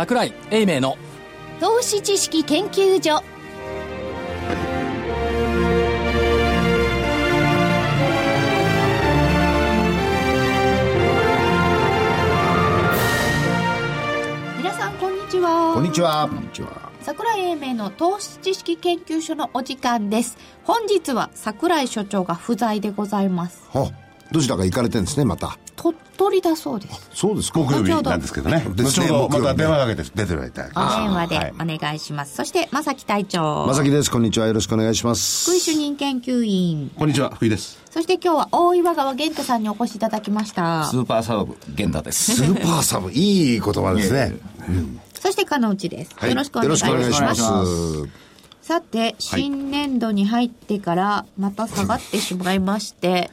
桜井英明の投資知識研究所皆さんこんにちはこんにちは。こんにちは。桜井英明の投資知識研究所のお時間です本日は桜井所長が不在でございますあ、どちらか行かれてるんですね、また。鳥取だそうですそうですか。木曜日なんですけどね。後ほどまた電話かけて出ていただいて。お電話でお願いします、そして正木隊長まさきです。こんにちは。よろしくお願いします。福井主任研究員こんにちは、福井です。そして今日は大岩川源太さんにお越しいただきましたスーパーサブ源太です。スーパーサブ、いい言葉ですね。そして金内です、はいよろしくお願いしますしくお願いしまよろしくお願いしす。さて新年度に入ってからまた下がってしまいまして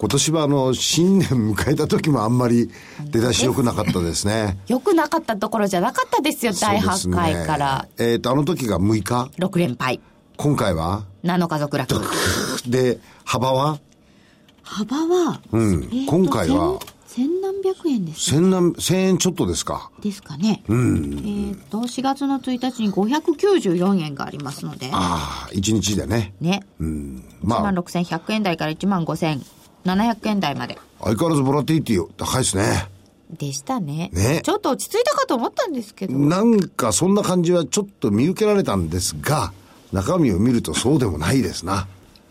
今年はあの、新年迎えた時もあんまり出だし良くなかったですね。良くなかったところじゃなかったですよ第8回から。ねえっ、と、あの時が6日。6連敗。今回は？7日続落 で、幅は？幅は、うん。えーと今回は？千千何百円です。千何、千円ちょっとですか？ですかね、えっ、と4月の1日に594円がありますので。ああ、1日でね。ね、ま1万あ、6100円台から1万5700円台まで相変わらずボラティリティ高いですね。でしたねねちょっと落ち着いたかと思ったんですけどなんかそんな感じはちょっと見受けられたんですが、中身を見るとそうでもないですな。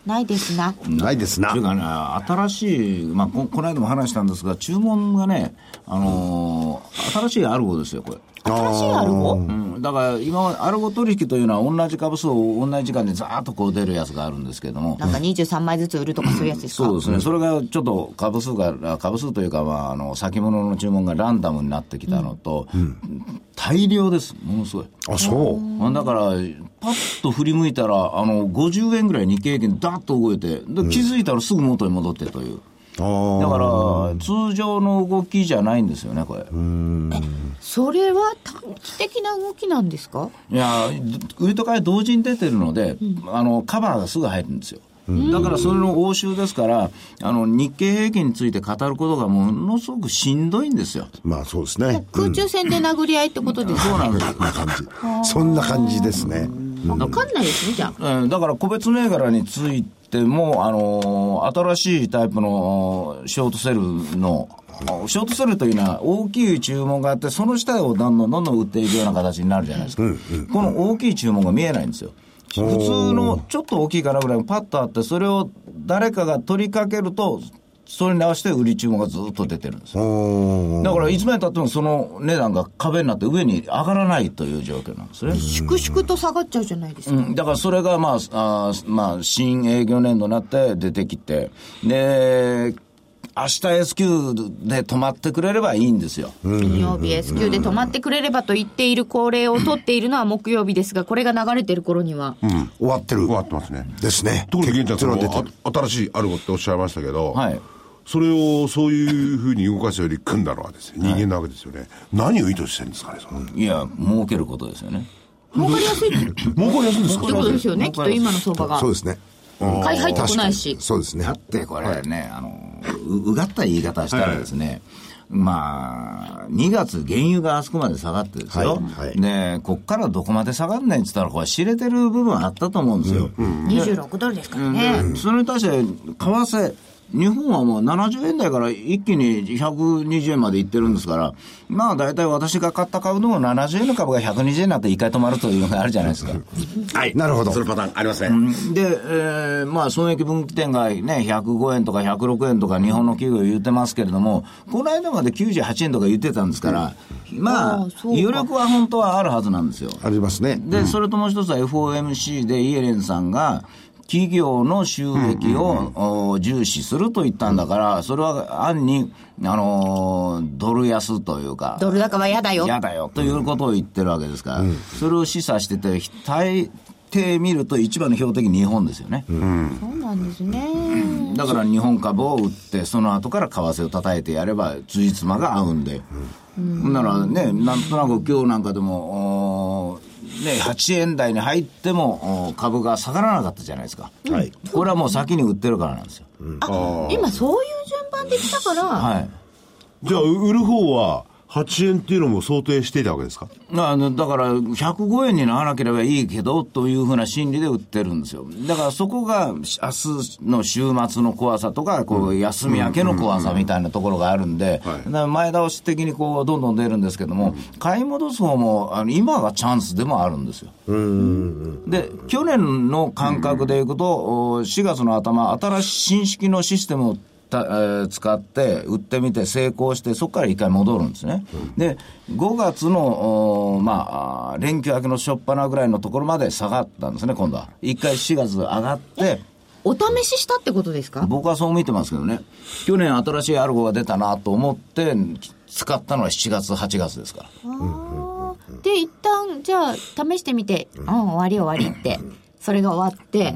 ないですなないですなという。かね、新しい、まあこ、この間も話したんですが、注文がね、あのー新しいアルゴですよ、これ。新しいアルゴ。うん、だから今アルゴ取引というのは同じ株数を同じ時間でざーっとこう出るやつがあるんですけども、なんか23枚ずつ売るとかそういうやつですか？そうですね、それがちょっと株数が、株数というか、まあ、あの先物の注文がランダムになってきたのと、大量です、ものすごい。あ、そう。だから、パッと振り向いたら、あの50円ぐらい日経平均、だっと動いて、で気づいたらすぐ元に戻ってという。あだから、通常の動きじゃないんですよね、これ。それは短期的な動きなんですか？いや、売りと買い同時に出てるので、あの、カバーがすぐ入るんですよ。だからそれの応酬ですから、あの、日経平均について語ることがものすごくしんどいんですよ。あ。まあそうですね。空中戦で殴り合いってことですか、そうなんです。そんな感じ。そんな感じですね。わかんないですね、じゃあ。えーだから個別銘柄についても、あのー新しいタイプのショートセルの、ショートセルというのは大きい注文があって、その下をどんどんどんどん売っていくような形になるじゃないですか。この大きい注文が見えないんですよ。普通のちょっと大きいからぐらいパッとあって、それを誰かが取りかけると、それに合わせて売り注文がずっと出てるんですだからいつまでたってもその値段が壁になって上に上がらないという状況なんですね。粛々と下がっちゃうじゃないですか。うん、だからそれが、まあ、あーまあ、新営業年度になって出てきて、で、明日 S q で止まってくれればいいんですよ。金曜日 S q で止まってくれればと言っている恒例を取っているのは木曜日ですが、これが流れてる頃には。終わってる。終わってますね。ですね。ところで、現新しいアルゴっておっしゃいましたけど、はいそれをそういうふうに動かすより組んだのはですね、人間なわけですよね。何を意図してるんですかね、その。いや、儲けることですよね。儲かりやすいって儲かりやすいんですか？ってことですよね、きっと今の相場がそう。ですね。買い入ってこないし。そうですねだ。ってこれね、あの、ううがった言い方したらですね、まあ、2月原油があそこまで下がってですよ。はいはいで、こっからどこまで下がんないって言ったら、これ知れてる部分あったと思うんですよ。26ドルですからね。それに対して、為替、日本はもう70円台から一気に120円までいってるんですから、まあ大体私が買った株でも70円の株が120円になって一回止まるというのがあるじゃないですか。はい。なるほどそのパターンありますね。で、えーまあ損益分岐点がね、105円とか106円とか日本の企業言ってますけれども、この間まで98円とか言ってたんですから、まあ余力は本当はあるはずなんですよ。ありますね。で、それともう一つは FOMC でイエレンさんが、企業の収益を、お重視すると言ったんだから、それは暗に、あのードル安というか、ドル高は嫌だよ。嫌だよということを言ってるわけですから、それを示唆してて、大抵見ると一番の標的日本ですよね。そうなんですね。だから日本株を売って、その後から為替を叩いてやれば、辻褄が合うんで。ほんならね、なんとなく今日なんかでも、ね、8円台に入ってもお株が下がらなかったじゃないですか。はい。これはもう先に売ってるからなんですよ。あ、今そういう順番できたから、はい。じゃあ、売る方は、8円っていうのも想定していたわけですか？あのだから、105円にならなければいいけどというふうな心理で売ってるんですよ。だからそこが、明日の週末の怖さとか、こう、休み明けの怖さみたいなところがあるんで、前倒し的にこう、どんどん出るんですけども、買い戻す方も、あの今がチャンスでもあるんですよ。で、去年の感覚でいくと、お4月の頭、新しい新式のシステムをたえー使って売ってみて成功して、そこから一回戻るんですね。で、5月の、おまあ連休明けの初っ端ぐらいのところまで下がったんですね、今度は。一回4月上がって、お試ししたってことですか？僕はそう見てますけどね。去年新しいアルゴが出たなと思って、使ったのは7月、8月ですから。で、一旦、じゃあ、試してみて、うん、終わり終わりって、それが終わって、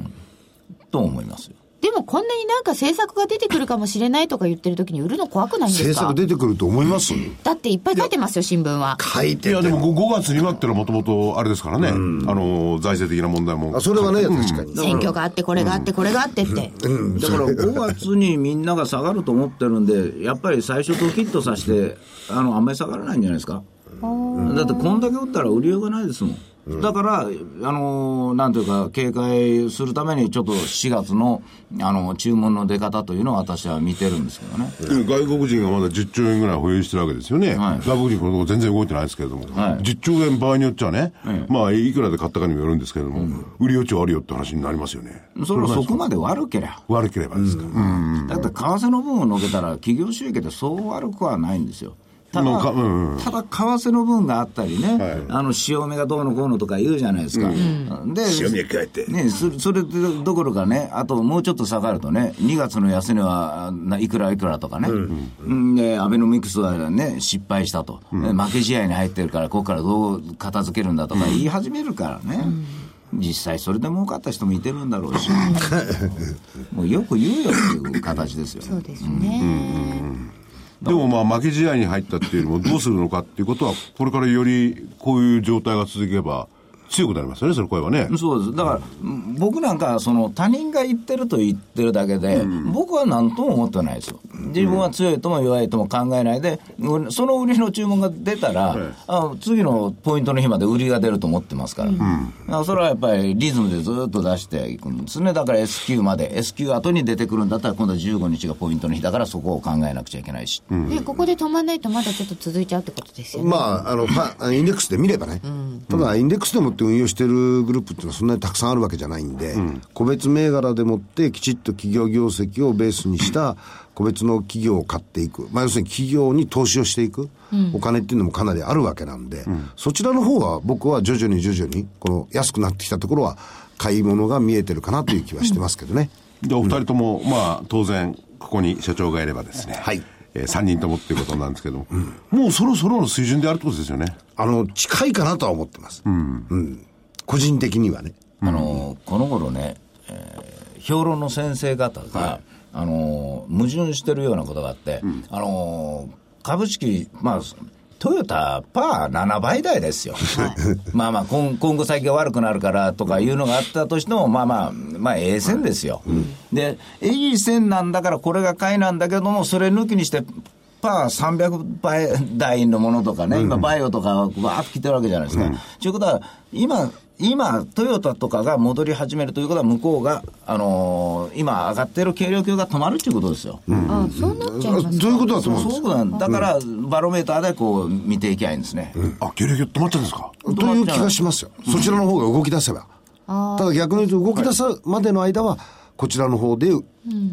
と思いますよ。でもこんなになんか政策が出てくるかもしれないとか言ってる時に売るの怖くないんですか？政策出てくると思います？だっていっぱい書いてますよ、新聞は。い書いてて。やでも 5, 月にはってのはもともとあれですからね、あの財政的な問題も。あそれはね、確かに。選挙があって、これがあって、これがあってって。だから5月にみんなが下がると思ってるんで、やっぱり最初ドキッとさせて、あの、あんまり下がらないんじゃないですか。だってこんだけ売ったら売りようがないですもん。だから、あのなんというか、警戒するために、ちょっと4月の、あの、注文の出方というのを私は見てるんですけどね。外国人がまだ10兆円ぐらい保有してるわけですよね、はい外国人このとこ全然動いてないですけれども、はい10兆円場合によっちゃね、ええまあいくらで買ったかにもよるんですけれども、売り余地はあるよって話になりますよね。それはそこまで悪けりゃ。悪ければですか。うんだって為替の分をのけたら、企業収益ってそう悪くはないんですよ。ただ、うんうん。ただ為替の分があったりね、はい。あの潮目がどうのこうのとか言うじゃないですか。で潮目加えて。ね、そそれどころかね、あともうちょっと下がるとね、2月の安値はないくらいくらとかね、うん。でアベノミクスはね、失敗したと、ね負け試合に入ってるから、ここからどう片付けるんだとか言い始めるからね。実際それで儲かった人もいてるんだろうし、もうよく言うよっていう形ですよ。そうですね。でもまあ負け試合に入ったっていうのもどうするのかっていうことは、これからよりこういう状態が続けば強くなりますよね、その声はね。そうです。だから、僕なんか、その、他人が言ってると言ってるだけで、僕は何とも思ってないですよ。自分は強いとも弱いとも考えないで、うその売りの注文が出たら、あ次のポイントの日まで売りが出ると思ってますから。だからそれはやっぱりリズムでずっと出していくんですね。だから S q まで、S q 後に出てくるんだったら、今度は15日がポイントの日だから、そこを考えなくちゃいけないし。で、ここで止まんないとまだちょっと続いちゃうってことですよね。まあ、あの、はインデックスで見ればね、ただ、インデックスでもって運用してるグループっていうのはそんなにたくさんあるわけじゃないんで、個別銘柄でもってきちっと企業業績をベースにした個別の企業を買っていく。まあ、要するに企業に投資をしていく、お金っていうのもかなりあるわけなんで、そちらの方は僕は徐々に徐々に、この安くなってきたところは、買い物が見えてるかなという気はしてますけどね。で、お二人とも、まあ当然、ここに社長がいればですね、はいえー、3人ともっていうことなんですけども、もうそろそろの水準であるってことですよね。あの、近いかなとは思ってます。うん。個人的にはね。あのこの頃ね、えー評論の先生方が、あの矛盾してるようなことがあって、あの株式、まあ、トヨタ、パー7倍台ですよ。まあまあ今、今後先が悪くなるからとかいうのがあったとしても、まあまあ、まあ、ええ線ですよ。で、いい線なんだから、これが買いなんだけども、それ抜きにして、パー300倍台のものとかね、今、バイオとか、わーっと来てるわけじゃないですか。と、いうことは、今、今、トヨタとかが戻り始めるということは、向こうが、あのー今上がってる軽量級が止まるっていうことですよ。あそうなっちゃいますか？どういうことだと思うんです。そうなんだ。から、バロメーターでこう見ていきゃいいんですね。あ、経歴止まっちゃうんですか？という気がしますよ。そちらの方が動き出せば。ただ逆に言うと動き出すまでの間は、こちらの方で、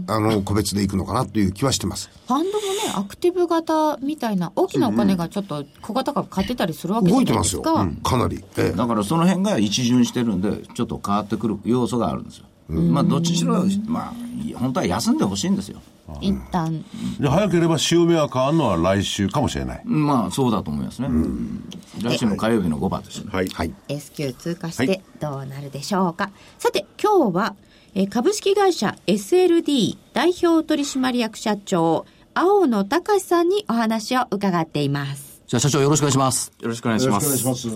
あの、個別でいくのかなという気はしてます。ファンドもね、アクティブ型みたいな、大きなお金がちょっと小型が買ってたりするわけじゃない動いてますよ。ですか。かなり。ええだからその辺が一巡してるんで、ちょっと変わってくる要素があるんですよ。まあ、どっちにしろ、まあ、本当は休んでほしいんですよ。一旦。で早ければ潮目が変わるのは来週かもしれない。まあ、そうだと思いますね。来週の火曜日の5番ですね。はい。はい。S q 通過しはてどうなるでしょうか。さて、今日は、えー株式会社 SLD 代表取締役社長、青野隆さんにお話を伺っています。じゃあ社長よろしくお願いします。よろしくお願いします。ます。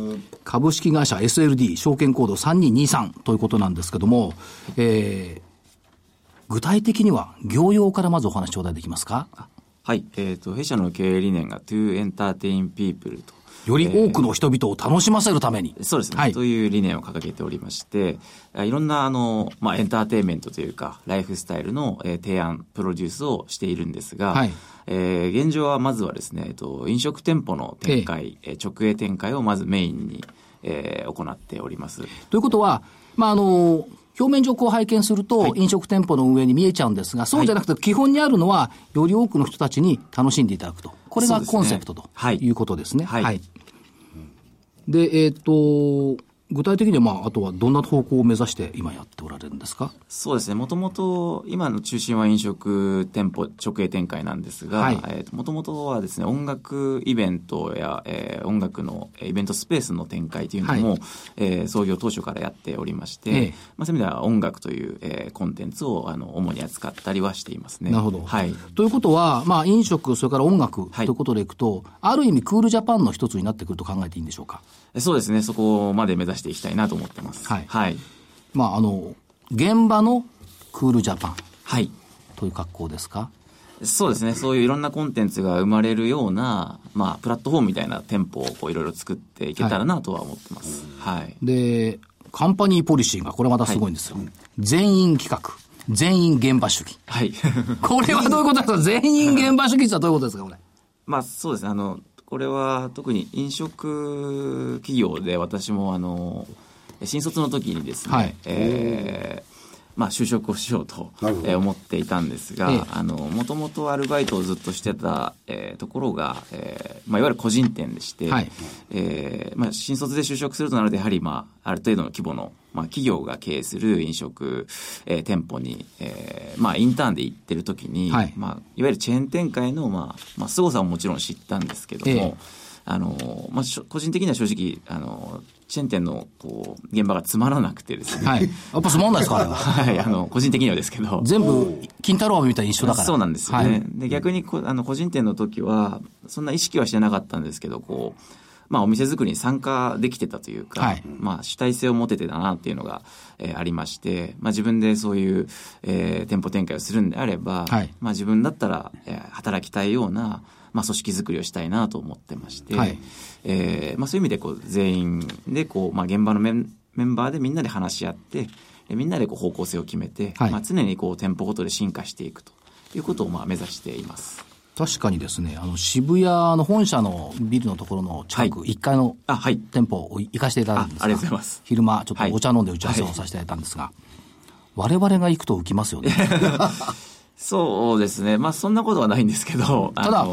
株式会社 SLD 証券コード3223ということなんですけども、えー、具体的には業用からまずお話頂戴できますか？はい。えっ、と、弊社の経営理念が to entertain people と。より多くの人々を楽しませるために。そうですね、はい。という理念を掲げておりまして、あいろんなあの、まあ、エンターテインメントというか、ライフスタイルの、えー提案、プロデュースをしているんですが、はいえー現状はまずはですね、えっと、飲食店舗の展開、えー直営展開をまずメインに、えー行っております。ということは、まあ、あの、表面上こう拝見すると、飲食店舗の運営に見えちゃうんですが、そうじゃなくて、基本にあるのは、より多くの人たちに楽しんでいただくと。これがコンセプトとはい。いうことですね。はい。で、えっ、と、具体的には、まあ、あとはどんな方向を目指して今やっておられるんですか？そうですね。もともと、今の中心は飲食店舗直営展開なんですが、はいえーもともとはですね、音楽イベントや、えー音楽のえーイベントスペースの展開というのも、はいえー創業当初からやっておりまして、ええまあ、そういう意味では音楽という、えーコンテンツをあの主に扱ったりはしていますね。なるほど。はい。ということは、まあ、飲食、それから音楽とはいいうことでいくと、ある意味、クールジャパンの一つになってくると考えていいんでしょうか？そうですね。そこまで目指していきたいなと思ってます。はいはい。まあ、あの、現場のクールジャパンはいという格好ですか？そうですね。そういういろんなコンテンツが生まれるような、まあ、プラットフォームみたいな店舗をこういろいろ作っていけたらなとは思ってます。はい。で、カンパニーポリシーが、これまたすごいんですよ。全員企画、全員現場主義。はい。これはどういうことですか？全員現場主義ってどういうことですか？これ。まあそうですね。あの、これは特に飲食企業で私もあの、新卒の時にですね、はい。えーまあ就職をしようと、えー思っていたんですが、ええ。あの、もともとアルバイトをずっとしてた、えーところが、えーまあいわゆる個人店でして、はい。えーまあ新卒で就職するとなるとやはりまあある程度の規模のまあ企業が経営する飲食、えー店舗に、えーまあインターンで行ってる時に、はい。まあいわゆるチェーン展開のまあ、まあ凄さももちろん知ったんですけども、ええ。あの、まあ、個人的には正直、あの、チェーン店の、こう、現場がつまらなくてですね。はい。やっぱつまんないですかあれは。はい、あの、個人的にはですけど。全部、金太郎飴みたいに一緒だから。そうなんですよね。はいで、逆にこ、あの、個人店の時は、そんな意識はしてなかったんですけど、こう、まあ、お店作りに参加できてたというか、はいまあ、主体性を持ててたなっていうのが、えーありまして、まあ、自分でそういう、えー店舗展開をするんであれば、はいまあ、自分だったら、えー働きたいような、まあ、組織作りをしたいなと思ってまして、はい。えーまあ、そういう意味でこう全員でこう、まあ、現場のメンメンバーでみんなで話し合ってえみんなでこう方向性を決めて、はい。まあ、常にこう店舗ごとで進化していくということをまあ目指しています。確かにですね、あの、渋谷の本社のビルのところの近く、は1階のあはい。店舗を行かせていただいたんですがあありがとうございます。昼間、ちょっはい。とお茶飲んで打ち合わせをさせていただいたんですが、我々が行くと浮きますよね。そうですね。まあそんなことはないんですけど、ただ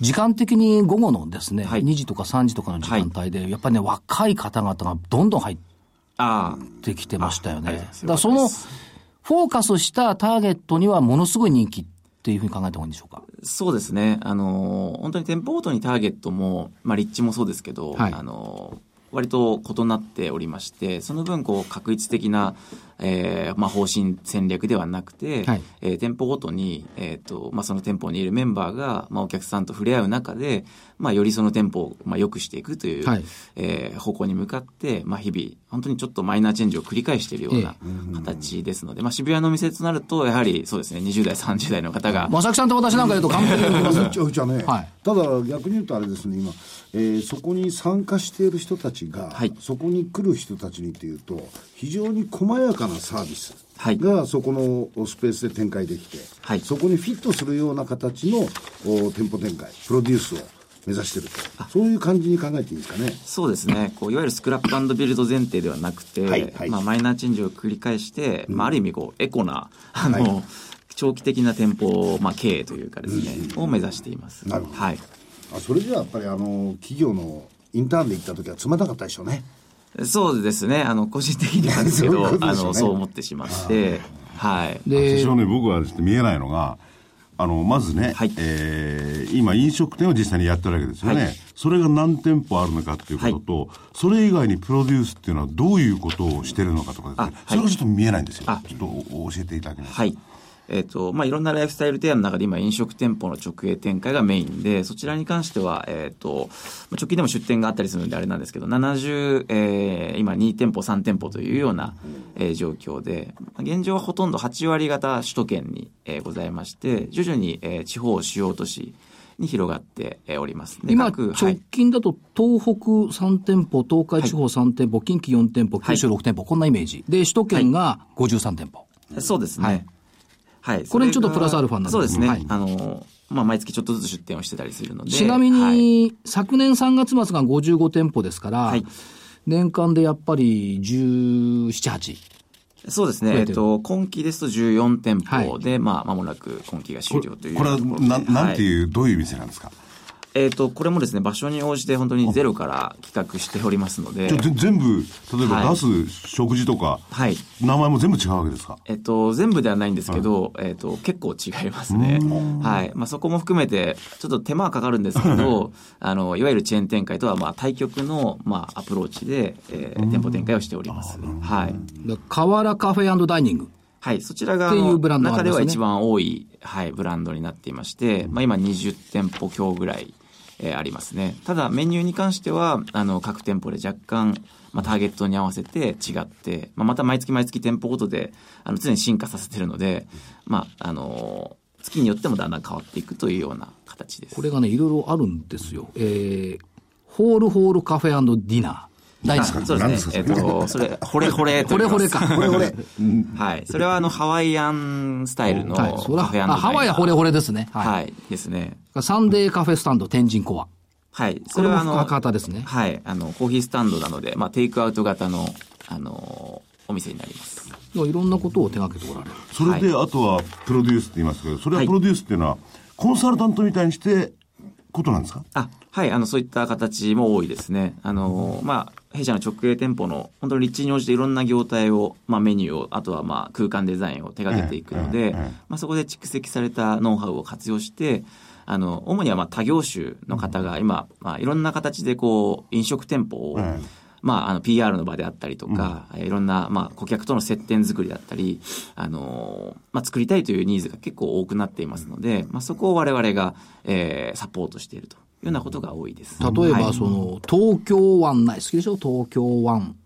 時間的に午後のですね、はい2時とか3時とかの時間帯で、やっぱりね、若い方々がどんどん入っあてきてましたよね。だからその、フォーカスしたターゲットにはものすごい人気っていうふうに考えた方がいいんでしょうか？そうですね。あの、本当に店舗ごとにターゲットも、まあ立地もそうですけど、はいあの、割と異なっておりまして、その分、こう、確一的な、えーまあ、方針戦略ではなくて、はい。えー店舗ごとに、えっ、と、まあ、その店舗にいるメンバーが、まあ、お客さんと触れ合う中で、まあ、よりその店舗を、まあ、良くしていくという、はい。えー方向に向かって、まあ、日々、本当にちょっとマイナーチェンジを繰り返しているような形ですので、まあ、渋谷のお店となると、やはりそうですね、20代、30代の方が、正木さんと私なんか言うと完璧にうちはうちはね、はい。ただ逆に言うとあれですね今、えーそこに参加している人たちが、はい。そこに来る人たちにっていうと非常に細やかなサービスはい。がそこのスペースで展開できて、はい。そこにフィットするような形のお店舗展開プロデュースを目指してると。そういう感じに考えていいんですかね。そうですね。こう、いわゆるスクラップビルド前提ではなくて、はいはい。まあ、マイナーチェンジを繰り返して、まあ、ある意味、こう、エコな、あの、長期的な店舗、まあ、経営というかですね、を目指しています。なるほど。はい。あそれじゃあやっぱりあの企業のインターンで行った時はつまんなかったでしょうね。そうですね。あの、個人的にはですけ そういうこど、ね。の、そう思ってしまって、はい。で私はね、僕はですね見えないのが、あの、まずね、はいえー今飲食店を実際にやってるわけですよね。はいそれが何店舗あるのかっていうことと、それ以外にプロデュースっていうのはどういうことをしてるのかとかですねそれがちょっと見えないんですよ。あちょっと教えていただけますか？はい。えっ、と、まあ、いろんなライフスタイル提案の中で今飲食店舗の直営展開がメインで、そちらに関しては、えっ、と、まあ直近でも出店があったりするのであれなんですけど、70、えー今2店舗、3店舗というような、えー状況で、まあ現状はほとんど8割方首都圏に、えーございまして、徐々に、えー地方主要都市に広がってえーおります。で今、各直近だと東北3店舗、東海地方3店舗、近畿4店舗、九州6店舗、こんなイメージ。で、首都圏が53店舗。そうですね。ははいい。これにちょっとプラスアルファになるそうですね。はいあの、まあ、毎月ちょっとずつ出店をしてたりするので。ちなみはいに、昨年3月末が55店舗ですから、はい年間でやっぱり17、8。そうですね。増えっと、今期ですと14店舗で、まあ、間もなく今期が終了というこれは、ななんてう。いう、どういう店なんですか？えっと、これもですね、場所に応じて本当にゼロから企画しておりますので全部、例えばはい出す食事とか、はい。名前も全部違うわけですか？えっと、全部ではないんですけど、えっと、結構違いますね。はい。まあ、そこも含めて、ちょっと手間はかかるんですけど、あの、いわゆるチェーン展開とは、まあ、対局の、まあ、アプローチで、えー店舗展開をしております。はい。だ河原カフェダイニング。はい、そちらが、っていうブランドがあ中では一番多い、はい、ブランドになっていまして、まあ、今20店舗強ぐらい、えーありますね。ただ、メニューに関しては、あの、各店舗で若干、まあ、ターゲットに合わせて違って、まあ、また毎月毎月店舗ごとで、あの、常に進化させてるので、まあ、あのー月によってもだんだん変わっていくというような形です。これがね、いろいろあるんですよ。えー、ホールホールカフェディナー。大好き。そう何ですね。えっ、と、それ、ほれほれとこれ言いますこれか。これこれ。はい。それはあの、ハワイアンスタイルのはい。カそれフェは、あハワイはホレホレでですね。はい。はい。ですね。サンデーカフェスタンド天神コア。はい。これも博多ですね。はい。あの、コーヒースタンドなので、まあ、テイクアウト型の、あの、お店になります。いろんなことを手掛けておられる。それで、あとは、プロデュースって言いますけど、それははいプロデュースっていうのは、コンサルタントみたいにして、ことなんですか？あ、はい。あの、そういった形も多いですね。あの、まあ、弊社の直営店舗の、本当に立地に応じていろんな業態を、まあ、メニューを、あとはまあ、空間デザインを手掛けていくので、まあ、そこで蓄積されたノウハウを活用して、あの、主にはまあ、他業種の方が今、まあ、いろんな形でこう、飲食店舗を、ええまあ、あの、PR の場であったりとか、いろんな、まあ、顧客との接点作りだったり、あの、まあ、作りたいというニーズが結構多くなっていますので、まあ、そこを我々が、えーサポートしているとようなことが多いです。例えば、はいその、東京湾内、好きでしょ？東京湾。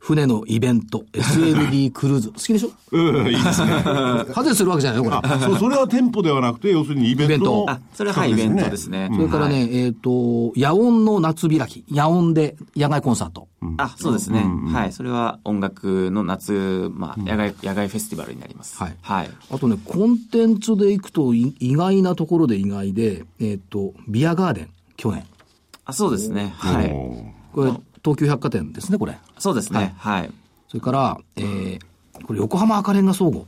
船のイベント、SLD クルーズ。好きでしょ？うん、いいですね。外れするわけじゃないよ、これ。あ、そう、それは店舗ではなくて、要するにイベントのイベントあ、それは、はい、イベントですね。それからね、えっ、と、野音の夏開き。野音で野外コンサート。あ、そうですね。はい。それは音楽の夏、まあ、野外、野外フェスティバルになります。はいはい。あとね、コンテンツでいくとい意外なところで意外で、えっ、と、ビアガーデン、去年。あ、そうですね。はい。これ、東急百貨店ですね、これ。そうですね。はい。それから、えー、これ横浜赤レンガ倉庫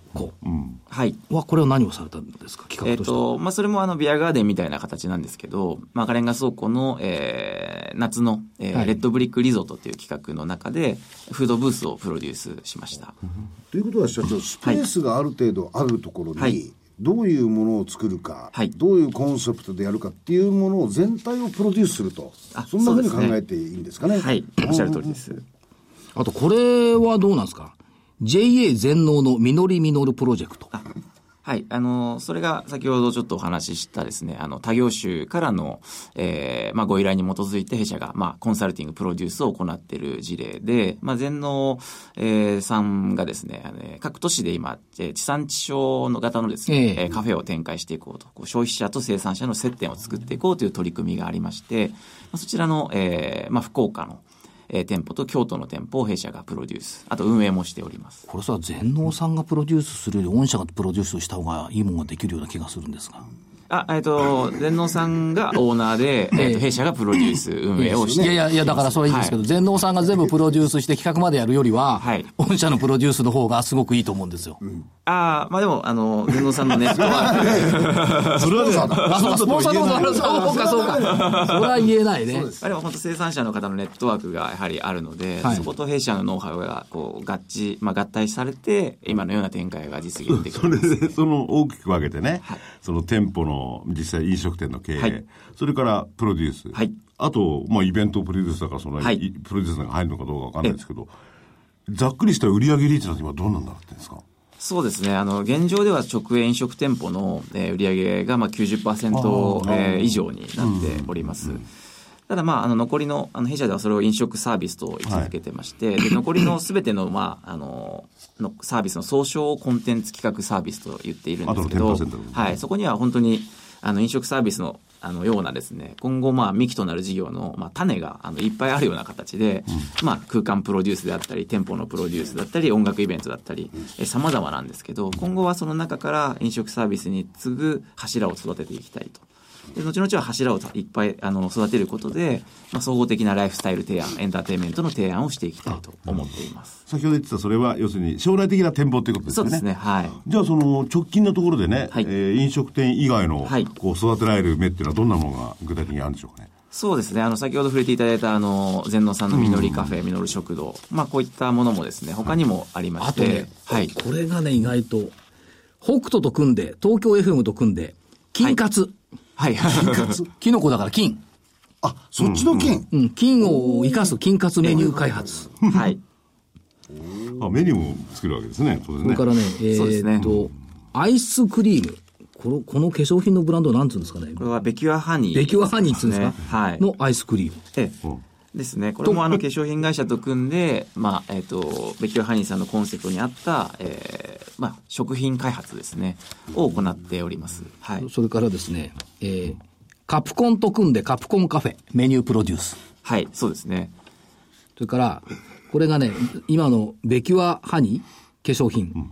はい。は、これは何をされたんですか、企えっ、画としては。と、まあ、それもあの、ビアガーデンみたいな形なんですけど、まあ、赤レンガ倉庫の、えー、夏の、えーはいレッドブリックリゾートっていう企画の中で、フードブースをプロデュースしました。ということは社長スペースがある程度あるところに、はいどういうものを作るか、はいどういうコンセプトでやるかっていうものを全体をプロデュースするとあそんなふうに考えていいんですかね？はい。おっしゃる通りです。あと、これはどうなんですか ?JA 全農のみのりみのるプロジェクト。はい。あの、それが先ほどちょっとお話ししたですね、あの、他業種からの、えーまあ、ご依頼に基づいて弊社が、まあ、コンサルティング、プロデュースを行っている事例で、まあ、全農、えーさんがですね、あの各都市で今、えー地産地消の型のですね、えええーカフェを展開していこうと、こう消費者と生産者の接点を作っていこうという取り組みがありまして、まあ、そちらの、えーまあ、福岡の、えー店舗と京都の店舗を弊社がプロデュース、あと運営もしております。これさ、全農さんがプロデュースするより、御社がプロデュースした方がいいものができるような気がするんですが。あ、えっ、と、全農さんがオーナーで、えっ、と、弊社がプロデュース運営をしていやいやいや、だからそれいいんですけど、全農さんが全部プロデュースして企画までやるよりは、はい。御社のプロデュースの方がすごくいいと思うんですよ。ああ、まあでも、あの、全農さんのネットワーク、それはね、あ、そうか、スポンサーのそうか、そうか。それは言えないね。まあでも本当生産者の方のネットワークがやはりあるので、はい。そこと弊社のノウハウがこう合致、まあ合体されて、今のような展開が実現できそるれで、その大きく分けてね、その店舗の実際飲食店の経営、はい。それからプロデュース、はい。あと、まあ、イベントプロデュースだから、その、はい。いプロデュースが入るのかどうかわかんないですけど、ざっくりした売上率なんて今どうなんだろうって。んですかそうですね。あの、現状では直営飲食店舗の、えー売上がまあ90%、えー以上になっております。ただ、まあ、あの、残りの、あの、弊社ではそれを飲食サービスと位置づけてまして、で残りのすべての、まあ、あの、のサービスの総称をコンテンツ企画サービスと言っているんですけど、あとの10%のはい、そこには本当に、あの、飲食サービスの、あの、ようなですね、今後、まあ、幹となる事業の、まあ、種が、あの、いっぱいあるような形で、まあ、空間プロデュースであったり、店舗のプロデュースだったり、音楽イベントだったり、え様々なんですけど、今後はその中から飲食サービスに次ぐ柱を育てていきたいと。で後々は柱をいっぱいあの育てることで、まあ、総合的なライフスタイル提案、エンターテインメントの提案をしていきたいと思っています。先ほど言ってたそれは、要するに将来的な展望ということですよね。そうですね、はい。じゃあその直近のところでね、はいえー飲食店以外のはいこう育てられる目っていうのはどんなものが具体的にあるんでしょうかね？そうですね。あの、先ほど触れていただいた、あの、全農さんのみのりカフェ、みのる食堂。まあ、こういったものもですね、他にもありまして。あとね、はい。これがね、意外と、北斗と組んで、東京 FM と組んで、金カツ。はい。キノコだから金。あ、そっちの件。うん、金を生かす金カツメニュー開発。はい。あメニューも作るわけですね。そうですね。それからね、えーっと、アイスクリーム。この、この化粧品のブランドなんつうんですかね。これはベキュアハニー、ベキュアハニーっつうんですか、はい。のアイスクリーム。ええですね。これもあの化粧品会社と組んで、まあ、えっ、と、ベキュアハニーさんのコンセプトに合った、えーまあ、食品開発ですね、を行っております。はい。それからですね、えーカプコンと組んでカプコンカフェ、メニュープロデュース。はい、そうですね。それから、これがね、今のベキュアハニー化粧品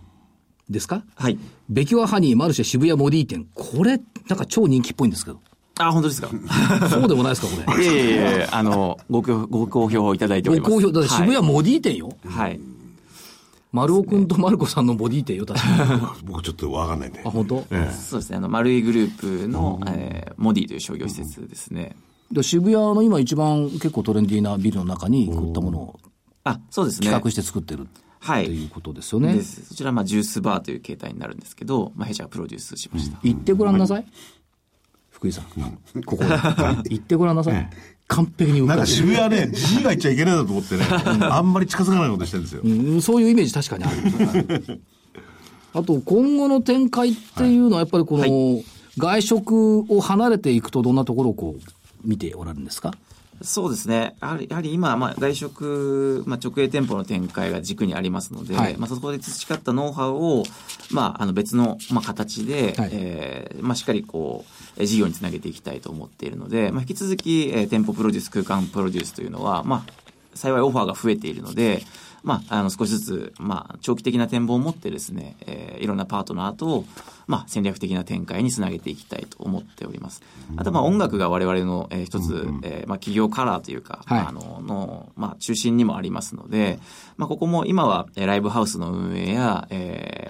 ですか、はい。ベキュアハニーマルシェ渋谷モディ店。これ、なんか超人気っぽいんですけど。あ、本当ですか？そうでもないですか、これ。いえいえあの、ご好ご好評いただいております。ご好評。だって渋谷モディ店よ。はい。はい。丸尾くんとマルコさんのボディ店よ、確かに。僕ちょっとわかんないんであ、。本当？そうですね。あの、丸いグループの、えーモディという商業施設ですね。で渋谷の今一番結構トレンディーなビルの中にこういったものをあ、そうですね。企画して作ってるはい。ということですよね。そちらはまあジュースバーという形態になるんですけど、まあ、弊社がプロデュースしました。言ってごらんなさい。福井さん。ここで。言ってごらんなさい。完璧に浮なんか渋谷ね、じじいが言っちゃいけないなと思ってね、あんまり近づかないことしてるんですよ。る、うんそういうイメージ確かにある。あと、今後の展開っていうのはやっぱりこの、外食を離れていくとどんなところをこう見ておられるんですか？そうですね。やはりやはり今、まあ、外食、まあ、直営店舗の展開が軸にありますので、はいまあ、そこで培ったノウハウを、まあ、あの別の、まあ、形で、はいえーまあ、しっかりこう、えー事業につなげていきたいと思っているので、まあ、引き続き、えー店舗プロデュース、空間プロデュースというのは、まあ、幸いオファーが増えているので、まあ、あの、少しずつ、まあ、長期的な展望を持ってですね、えーいろんなパートナーと、まあ、戦略的な展開につなげていきたいと思っております。あと、まあ、音楽が我々の、えー一つ、えーまあ、企業カラーというか、はい。あの、の、まあ、中心にもありますので、まあ、ここも今は、えーライブハウスの運営や、えー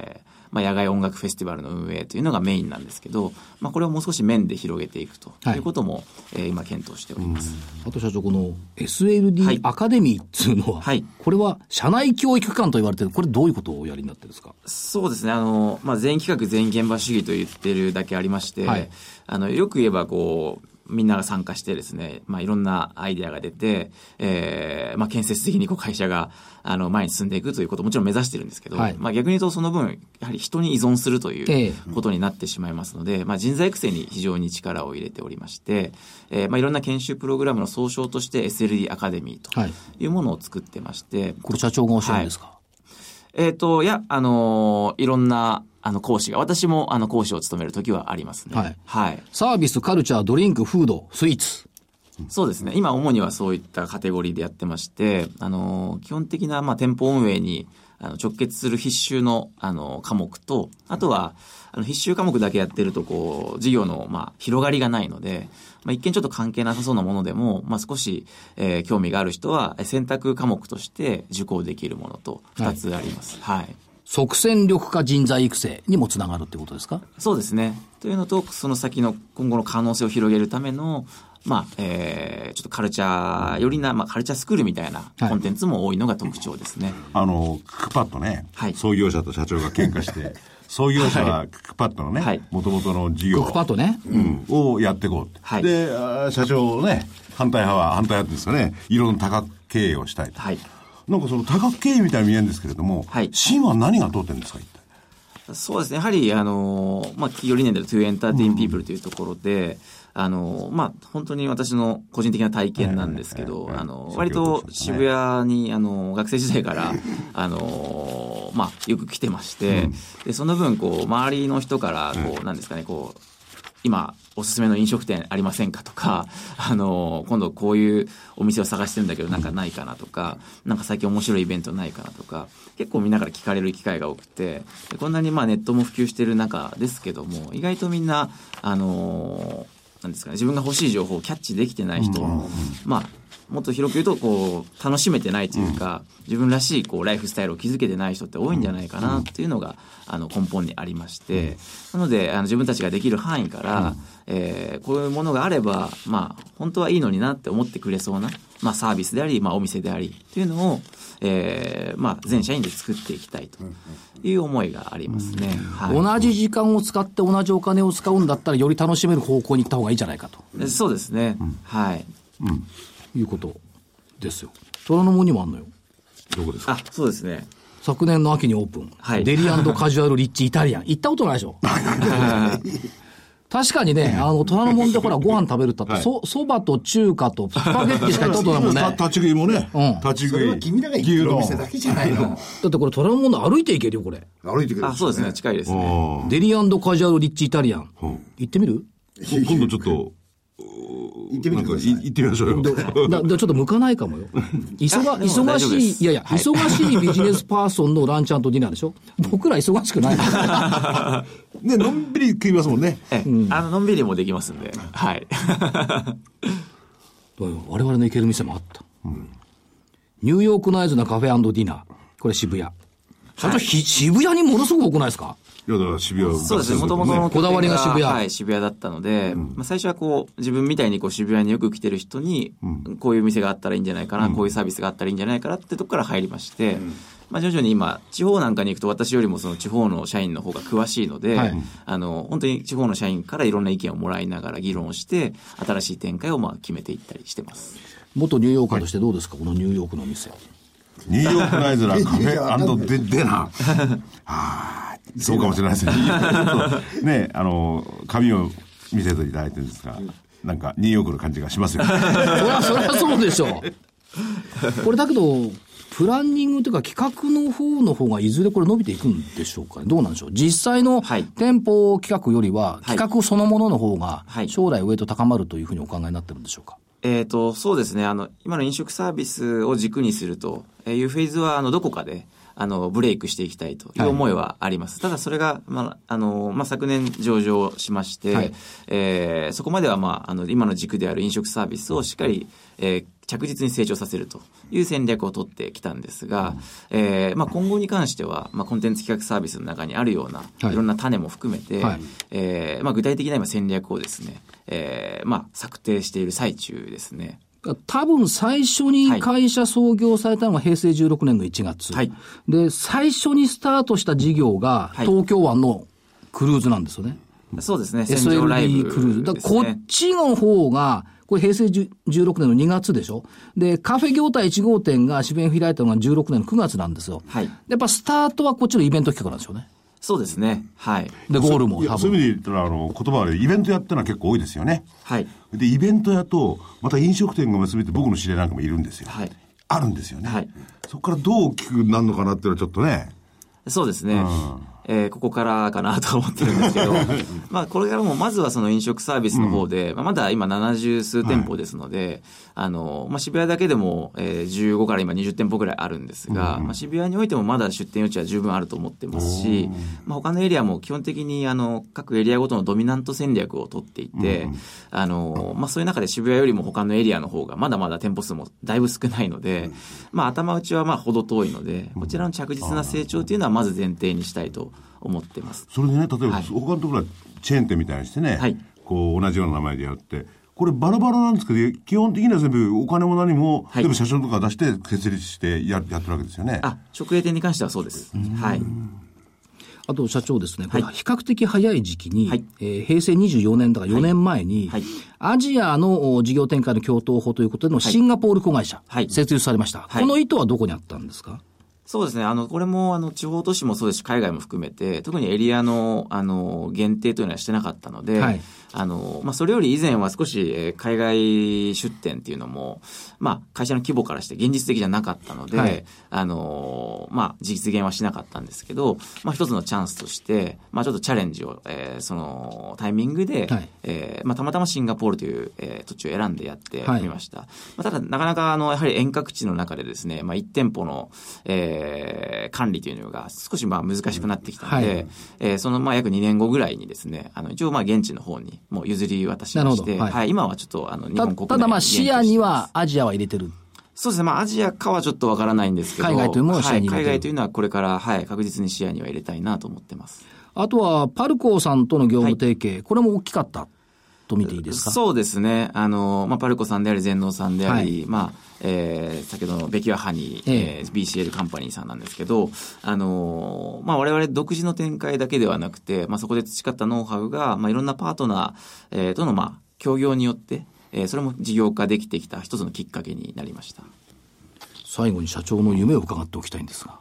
まあ、野外音楽フェスティバルの運営というのがメインなんですけど、まあ、これをもう少し面で広げていくとはい。いうことも、えー今検討しております。あと社長、このは SLD い。アカデミーっていうのは、はい。これは社内教育機関と言われてる、これどういうことをおやりになってるんですか？そうですね。あの、まあ、全員企画、全員現場主義と言ってるだけありまして、はい。あの、よく言えば、こう、みんなが参加してですね、まあ、いろんなアイデアが出て、えーまあ、建設的にこう会社が、あの、前に進んでいくということをもちろん目指してるんですけど、はい。まあ、逆に言うとその分、やはり人に依存するとえいえうことになってしまいますので、まあ、人材育成に非常に力を入れておりまして、えーまあ、いろんな研修プログラムの総称として SLD アカデミーはい。というものを作ってまして、これ社長が教えるんですか、えっ、と、いや、あのーいろんな、あの、講師が、私も、あの、講師を務める時はありますね。はいはい。サービス、カルチャー、ドリンク、フード、スイーツ。そうですね。今、主にはそういったカテゴリーでやってまして、あのー基本的な、まあ、店舗運営に、あの、直結する必修の、あの、科目と、あとは、あの、必修科目だけやってると、こう、事業の、まあ、広がりがないので、まあ、一見ちょっと関係なさそうなものでも、まあ、少し、えー興味がある人は、え選択科目として受講できるものと、二つあります。はい即戦力化人材育成にもつながるってことですか？そうですね。というのと、その先の今後の可能性を広げるための、まあ、えー、ちょっとカルチャー、よりな、まあ、カルチャースクールみたいなはいコンテンツも多いのが特徴ですね。あの、クパッドね、はい創業者と社長が喧嘩して、創業者はクックパッドのねはい、もともとの事業クックパッドね。うんをやっていこうはいで、社長ね、反対派は、反対派っていうんですかね、いろんな多角経営をしたいと。はい。なんかその多角経営みたいに見えるんですけれども、はい芯は何が通ってるんですか、一体？そうですね。やはり、あの、まあ、企業理念である to entertain people というところで、あの、まあ、本当に私の個人的な体験なんですけど、あの、割と渋谷に、あの、学生時代から、あの、まあ、よく来てまして、で、その分、こう、周りの人から、こう、なんですかね、こう、今、おすすめの飲食店ありませんかとか、あの、今度こういうお店を探してるんだけどなんかないかなとか、なんか最近面白いイベントないかなとか、結構みんなから聞かれる機会が多くて、でこんなにまあネットも普及してる中ですけども、意外とみんな、あの、なんですかね、自分が欲しい情報をキャッチできてない人、まあ、もっと広く言うと、こう、楽しめてないというか、自分らしい、こう、ライフスタイルを築けてない人って多いんじゃないかなっていうのが、あの、根本にありまして、なので、あの、自分たちができる範囲から、えーこういうものがあれば、まあ、本当はいいのになって思ってくれそうな、まあ、サービスであり、まあ、お店でありっていうのを、えーまあ、全社員で作っていきたいという思いがありますね。はい同じ時間を使って同じお金を使うんだったら、より楽しめる方向に行った方がいいんじゃないかとでそうですね。はい。いうことですよ。虎ノ門にもあんのよ。どこですか？あ、そうですね。昨年の秋にオープン。はいデリカジュアルリッチイタリアン。行ったことないでしょ 確かにね、あの、虎ノ門でほら、ご飯食べるって言ったって、そ、そばと中華とスパゲッティしか行ったことないもんね。立ち食いもね。うん立ち食い。それは君らが行ってるお店だけじゃないの。ってこれ虎ノ門で歩いて行けるよ、これ。歩いてくるあ、そうですね。近いですね。デリカジュアルリッチイタリアン。うん行ってみる？今度ちょっと、行ってみてください。い行ってみましょうよ。だだちょっと向かないかもよ。忙忙しい、すいやいや、はい忙しいビジネスパーソンのランチディナーでしょ？僕ら忙しくないの ね、のんびり食いますもんね。ええ、あの、のんびりもできますんで。はい。我々の行ける店もあった。ニューヨークナイズなカフェディナー。これ渋谷。社長、ひ渋谷にものすごく多くないですか？いや、だから渋谷そうですね。もともとのこだわりが渋谷。はい、渋谷だったので、まあ、最初はこう、自分みたいにこう渋谷によく来てる人に、こういう店があったらいいんじゃないかな、こういうサービスがあったらいいんじゃないかなってとこから入りまして、まあ、徐々に今、地方なんかに行くと私よりもその地方の社員の方が詳しいので、はい。あの、本当に地方の社員からいろんな意見をもらいながら議論をして、新しい展開をまあ決めていったりしてます。元ニューヨーカーとしてどうですか、このニューヨークの店。ニューヨークナイズなカフ いやわかんないェデデナー。はあ、そうかもしれないですね。ね、あの、紙を見せていただいてるんですが、なんかニューヨークの感じがしますよ。そりゃ、そりゃそうでしょう。これだけど、プランニングというか企画の方の方がいずれこれ伸びていくんでしょうかねどうなんでしょう実際のはい店舗企画よりは、はい企画そのものの方がはい将来ウェイト高まるというふうにお考えになってるんでしょうかえっ、と、そうですね。あの、今の飲食サービスを軸にするというフェーズは、あの、どこかで、あの、ブレイクしていきたいという思いはあります。ただ、それが、まあ、あの、まあ、昨年上場しまして、はいえーそこまでは、まあ、あの、今の軸である飲食サービスをしっかり、えー着実に成長させるという戦略を取ってきたんですが、えーまあ、今後に関しては、まあ、コンテンツ企画サービスの中にあるような、はいいろんな種も含めて、はいえーまあ、具体的な今戦略をですね、えーまあ、策定している最中ですね。多分最初に会社創業されたのが平成16年の1月。はいで、最初にスタートした事業がはい東京湾のクルーズなんですよね。そうですね、SLD ブクルーズ。だこねっちの方が、これ平成10 16年の2月でしょで、カフェ業態1号店が渋谷に開いたのが16年の9月なんですよ。はいやっぱスタートはこっちのイベント企画なんですよね。そうですね。はい。で、ゴールも多いやそういう分。意味で言ったら、あの、言葉でイベントやってのは結構多いですよね。はい。で、イベントやと、また飲食店が結びって僕の知り合いなんかもいるんですよ。はい。あるんですよね。はいそこからどう大きくなるのかなっていうのはちょっとね。そうですね。えーここからかなと思ってるんですけど、まあ、これからも、まずはその飲食サービスの方で、まあ、まだ今70数店舗ですので、あの、まあ、渋谷だけでも、えー15から今20店舗ぐらいあるんですが、まあ、渋谷においてもまだ出店余地は十分あると思ってますし、まあ、他のエリアも基本的に、あの、各エリアごとのドミナント戦略を取っていて、あの、まあ、そういう中で渋谷よりも他のエリアの方が、まだまだ店舗数もだいぶ少ないので、まあ、頭打ちはまあ、ほど遠いので、こちらの着実な成長というのはまず前提にしたいと思ってます。それでね、例えば、はい。他のところはチェーン店みたいにしてね、はい。こう同じような名前でやって、これバラバラなんですけど、基本的には全部お金も何も、はい。全部社長とか出して設立してややってるわけですよね。あ、直営店に関してはそうです。はい。あと社長ですね、これはい比較的早い時期に、はい。えー平成24年だから4年前に、はい。アジアのお事業展開の共闘法ということでのシンガポール子会社、はい。設立されました。はい。この意図はどこにあったんですか？そうですね。あの、これも、あの、地方都市もそうですし、海外も含めて、特にエリアの、あの、限定というのはしてなかったので、はいあの、まあ、それより以前は少し、えー海外出店っていうのも、まあ、会社の規模からして現実的じゃなかったので、はい。あの、まあ、実現はしなかったんですけど、まあ、一つのチャンスとして、まあ、ちょっとチャレンジを、えーその、タイミングで、はい。えーまあ、たまたまシンガポールという、えー土地を選んでやってはい。みました。まあ、ただ、なかなか、あの、やはり遠隔地の中でですね、まあ、1店舗の、えー管理というのが少し、まあ、難しくなってきたので、はい。えーその、まあ、約2年後ぐらいにですね、あの、一応、まあ、現地の方にもう譲り渡しまして、はい。はい、今はちょっと、あの、日た本国内ただまあ視野にはアジアは入れてる。そうですね、まあ、アジアかはちょっとわからないんですけど、海外というものを視野に入れてる。はい、海外というのはこれから、はい、確実に視野には入れたいなと思ってます。あとは、パルコーさんとの業務提携、これも大きかったと見ていいですか？そうですね。あの、まあ、パルコさんであり、全農さんであり、はいまあ、えー、先ほどのベキュアハニー、えええー BCL カンパニーさんなんですけど、あの、まあ、我々独自の展開だけではなくて、まあ、そこで培ったノウハウが、まあ、いろんなパートナー、えーとの、まあ、協業によって、えーそれも事業化できてきた一つのきっかけになりました。最後に社長の夢を伺っておきたいんですが。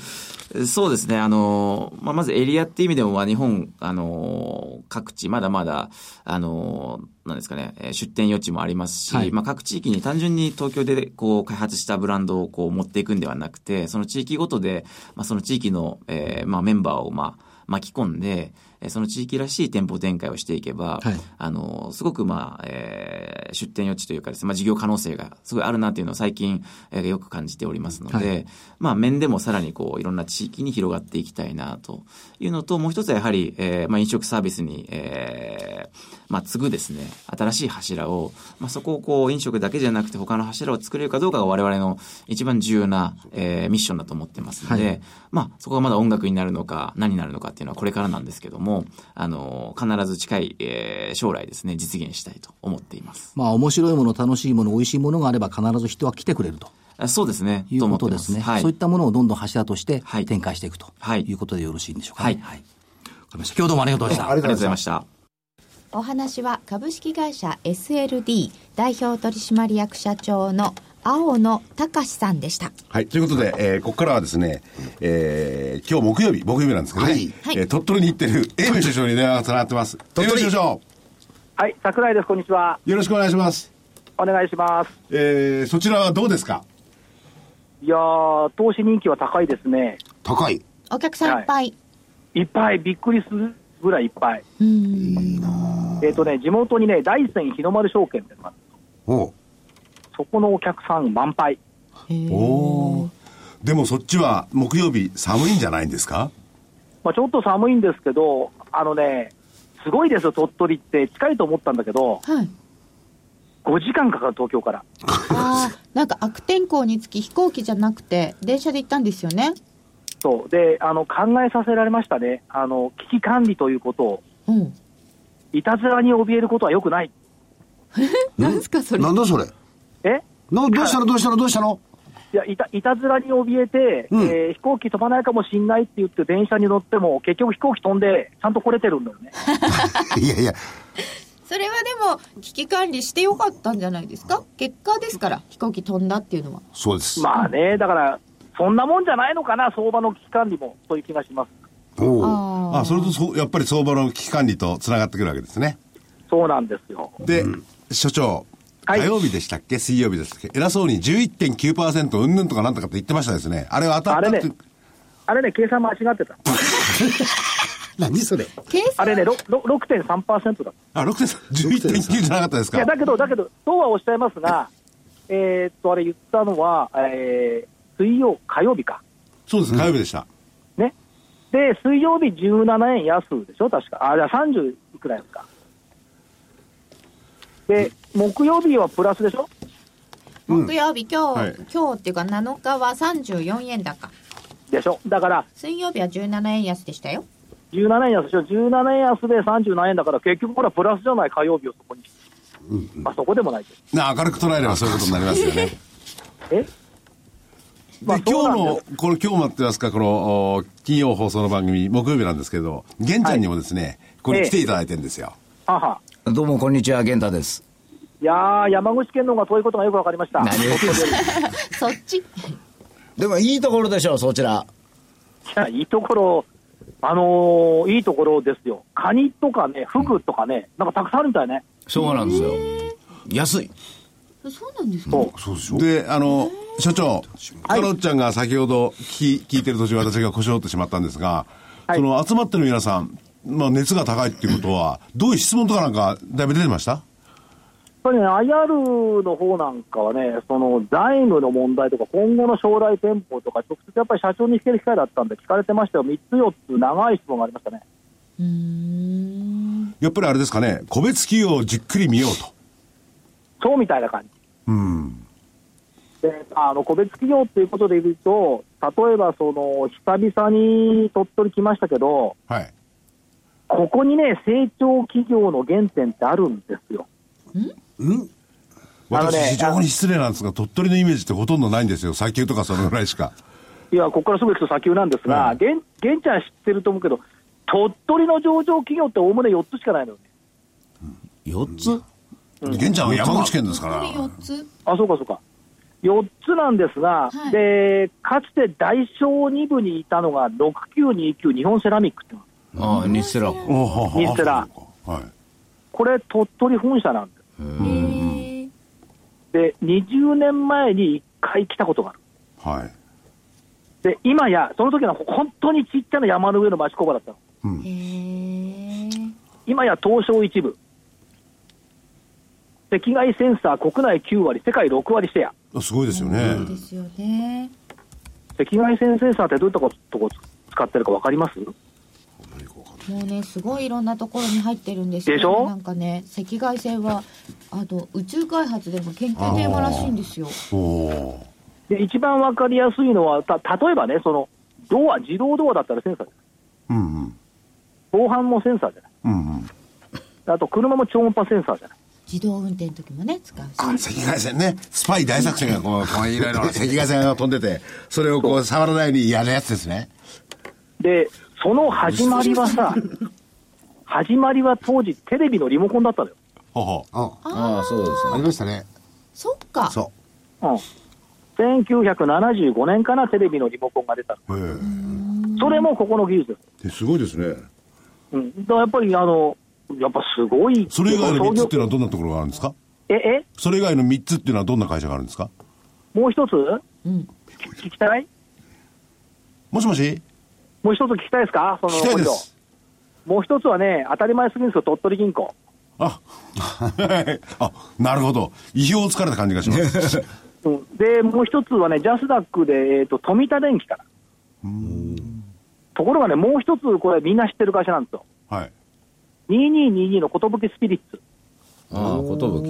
そうですね。あの、まあ、まずエリアっていう意味でも、まあ、日本、あの、各地、まだまだ、あの、なんですかね、えー出店余地もありますし、はいまあ、各地域に単純に東京で、こう、開発したブランドを、こう、持っていくんではなくて、その地域ごとで、まあ、その地域の、えーまあ、メンバーを、まあ、巻き込んで、えーその地域らしい店舗展開をしていけば、はい。あの、すごく、まあ、えー出店余地というかですね、まあ、事業可能性がすごいあるなっていうのを最近、えーよく感じておりますので、はい。まあ、面でもさらにこう、いろんな地域に広がっていきたいなというのと、もう一つはやはり、えーまあ、飲食サービスに、えーまあ、継ぐですね、新しい柱を、まあ、そこをこう、飲食だけじゃなくて他の柱を作れるかどうかが我々の一番重要な、えーミッションだと思ってますので、はい。まあ、そこがまだ音楽になるのか、何になるのかっていうのはこれからなんですけども、あの、必ず近い、えー将来ですね、実現したいと思っています。まあ、面白いもの、楽しいもの、美味しいものがあれば必ず人は来てくれるとあそうですね。いうことですね。はい。そういったものをどんどん柱としてはい展開していくとはいいうことでよろしいんでしょうかね。はいわかりました。今日どうもありがとうございました。ありがとうございまし。た。お話は株式会社 SLD 代表取締役社長の青野隆さんでした。はい。ということで、えーここからはですね、えー今日木曜日、木曜日なんですけどね、はいはいえー鳥取に行ってる、英明首相に電話がつながってます。鳥取首相、はい、桜井です。こんにちは。よろしくお願いします。お願いします。えーそちらはどうですか？いやー、投資人気は高いですね。高い。お客さんいっぱい。いっぱい、びっくりするぐらいいっぱい。えっ、とね、地元にね、大山日の丸証券ってのがあるおうそこのお客さん満杯。おお。でもそっちは木曜日寒いんじゃないんですか？まあ、ちょっと寒いんですけど、あのね、すごいですよ、鳥取って。近いと思ったんだけど、はい。5時間かかる、東京から。ああ、なんか悪天候につき飛行機じゃなくて、電車で行ったんですよね？そう。で、あの、考えさせられましたね。あの、危機管理ということを、うん。いたずらに怯えることはよくない。なんすか、それ。なんだそれ？え？などうしたの？どうしたの？どうしたの？いやいたいたずらに怯えて、うんえー飛行機飛ばないかもしれないって言って電車に乗っても、結局飛行機飛んで、ちゃんと来れてるんだよね。いやいや、それはでも、危機管理してよかったんじゃないですか？結果ですから、飛行機飛んだっていうのは。そうです。まあね、だから、そんなもんじゃないのかな、相場の危機管理も、そういう気がします。おうああ、それとそうやっぱり相場の危機管理とつながってくるわけですね。そうなんですよ。で、所長、はい火曜日でしたっけ？水曜日でしたっけ？偉そうに11.9%うんぬんとかなんとかって言ってましたですね。あれは当たったって。あれねあれね、計算間違ってた。何それ？計算？あれね、ろろ6.3%だ。あ、6.3、11.9じゃなかったですいや、かだけど、だけど、そうはおっしゃいますが、えーっと、あれ言ったのは、えー水曜、火曜日か。そうです、火曜日でした。ね。で、水曜日17円安でしょ、確か。あ、じゃあ30いくらですか。で、木曜日はプラスでしょ？木曜日、今日、はい今日っていうか7日は34円高。でしょ？だから、水曜日は17円安でしたよ。17円安でしょ ?17 円安で37円だから、結局これはプラスじゃない、火曜日をそこに。まあ、そこでもない。な明るく捉えればそういうことになりますよね。え？で、まあ今日のこの今日もやってますか、この、お金曜放送の番組、木曜日なんですけど、玄ちゃんにもですね、これ来ていただいてるんですよ。はは。どうもこんにちは、玄太です。いやー、山口県の方が遠いことがよくわかりました。そっち？でもいいところでしょう、そちら。いや、いいところ、あのーいいところですよ。カニとかね、フグとかね、なんかたくさんあるみたいね。そうなんですよ。安い。そうなんですか？そう。そうでしょ？で、あの、所長、カロッちゃんが先ほど聞き聞いてる途中私が腰折ってしまったんですが、はいその集まってる皆さん、まあ熱が高いっていうことは、どういう質問とかなんかだいぶ出てました？ぱりね、IR の方なんかはね、その財務の問題とか、今後の将来店舗とか、直接やっぱり社長に聞ける機会だったんで、聞かれてましたよ、3つ、4つ、長い質問がありましたね。うーん。やっぱりあれですかね、個別企業をじっくり見ようと。そうみたいな感じ。うん。であの個別企業っていうことでいうと、例えばその久々に鳥取来ましたけど、はい。ここにね、成長企業の原点ってあるんですよ。あの私、ね非常に失礼なんですが、鳥取のイメージってほとんどないんですよ。砂丘とかそのぐらいしか。いや、ここからすぐ行くと砂丘なんですが、うん玄玄ちゃん知ってると思うけど、鳥取の上場企業っておおむね4つしかないのよね。4つ？玄ちゃんは山口県ですから。4つ？あ、そうかそうか。4つなんですが、はいで、かつて大小2部にいたのが6929日本セラミックってああ、日セラ。おはは日テラはい。これ鳥取本社なんでで、20年前に1回来たことがある。はい。で、今や、その時は本当にちっちゃな山の上の町工場だったの。へー今や東証一部。赤外センサー国内9割、世界6割シェア。あすごいですよね。そうですよね。赤外線センサーってどういったことこ使ってるか分かります？もうね、すごいいろんなところに入ってるんですよ。でしょ？なんかね、赤外線は、あの、宇宙開発でも研究テーマらしいんですよ。で、一番分かりやすいのは、た例えばね、その、ドア、自動ドアだったらセンサーじゃない。ー。うんうん。防犯もセンサーじゃない。うんうん。あと、車も超音波センサーじゃない。自動運転の時もね、使うし。あ、赤外線ね。スパイ大作戦がこう、こういろいろ赤外線が飛んでて、それをこう触らないようにやるやつですね。で、その始まりはさ、始まりは当時、テレビのリモコンだったのよ。ほほ。あああ、そうですありましたねそっか。そうん。1975年からテレビのリモコンが出たそれもここの技術です。ごいですね。うん。だからやっぱり、あの、やっぱすごい。それ以外の3つっていうのはどんなところがあるんですか？え、え？それ以外の3つっていうのはどんな会社があるんですか？もう一つ？うん。聞きたい？もしもし？もう一つ聞きたいですか？その聞きたいです。もう一つはね、当たり前すぎるんですよ、鳥取銀行。あ、あ、なるほど。意表をつかれた感じがします。うん、で、もう一つはね、ジャスダックで、えー、と富田電機から。ところがね、もう一つ、これみんな知ってる会社なんですよ。はい。2222の寿スピリッツ。ああ、ことぶき。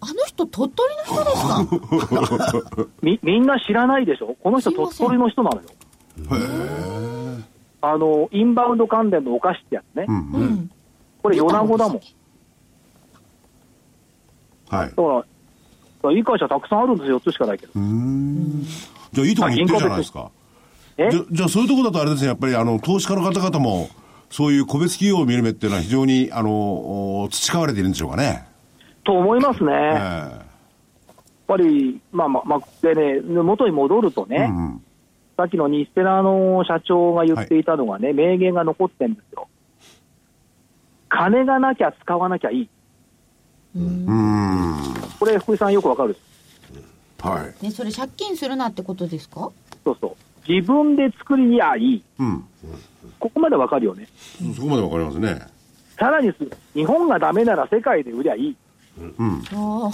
あの人、鳥取の人ですか？み、みんな知らないでしょ？この人鳥取の人なのよ。あの、インバウンド関連のお菓子ってやつね。うんうん。うん。これ、米子だもん。はい。だから、いい会社たくさんあるんですよ、4つしかないけど。じゃあいいとこに行ってるじゃないですか。えじゃじゃあそういうところだとあれですね、やっぱりあの、投資家の方々も、そういう個別企業を見る目っていうのは非常に、あの、お培われているんでしょうかね。と思いますね。えやっぱり、まあまあ、まあ、でね、元に戻るとね、えうんうん。さっきの日テラの社長が言っていたのがね、名言が残ってるんですよ。金がなきゃ使わなきゃいい。うーん。これ、福井さんよくわかる。はい。ね、それ借金するなってことですか？そうそう。自分で作りやいい。うん。ここまでわかるよね。そこまでわかりますね。さらにす、日本がダメなら世界で売りゃいい。うん。そ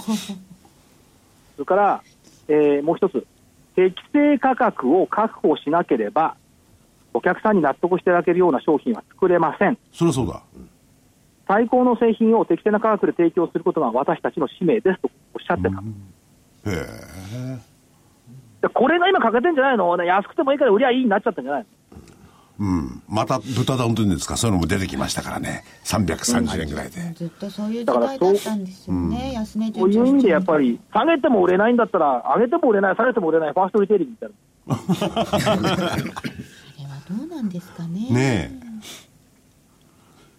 れから、えーもう一つ、適正価格を確保しなければ、お客さんに納得していただけるような商品は作れません。そりゃそうだ。最高の製品を適正な価格で提供することが私たちの使命ですとおっしゃってた。へえ。でこれが今欠けてんじゃないの？ね安くてもいいから売りゃいいになっちゃったんじゃないの？うん。また豚丼というんですか、そういうのも出てきましたからね。330円ぐらいで。ずっとそういう時代だったんですよね。安値そういう意味でやっぱり、下げても売れないんだったら、上げても売れない、下げても売れない、ファーストリテイリングみたいな。あれはどうなんですかね。ねえ。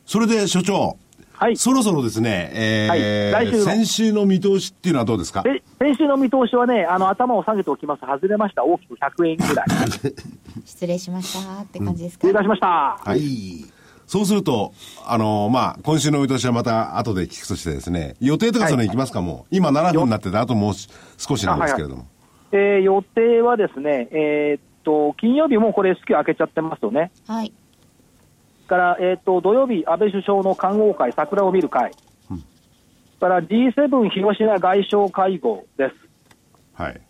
それで所長、はい。そろそろですね、えーはい来週の先週の見通しっていうのはどうですか？え、先週の見通しはね、あの頭を下げておきます、外れました、大きく100円ぐらい。失礼しましたって感じですか、失礼いたしました。はい。そうすると、あのまあ、今週の見通しはまた後で聞くとしてですね、予定とかそれいきますか、もう。今7分になってて、あともう少しなんですけれども。えー予定はですね、えーっと、金曜日もこれ S q 開けちゃってますよね。はい。から、えーっと、土曜日、安倍首相の観光会、桜を見る会。から G7 広島外相会合です。はい。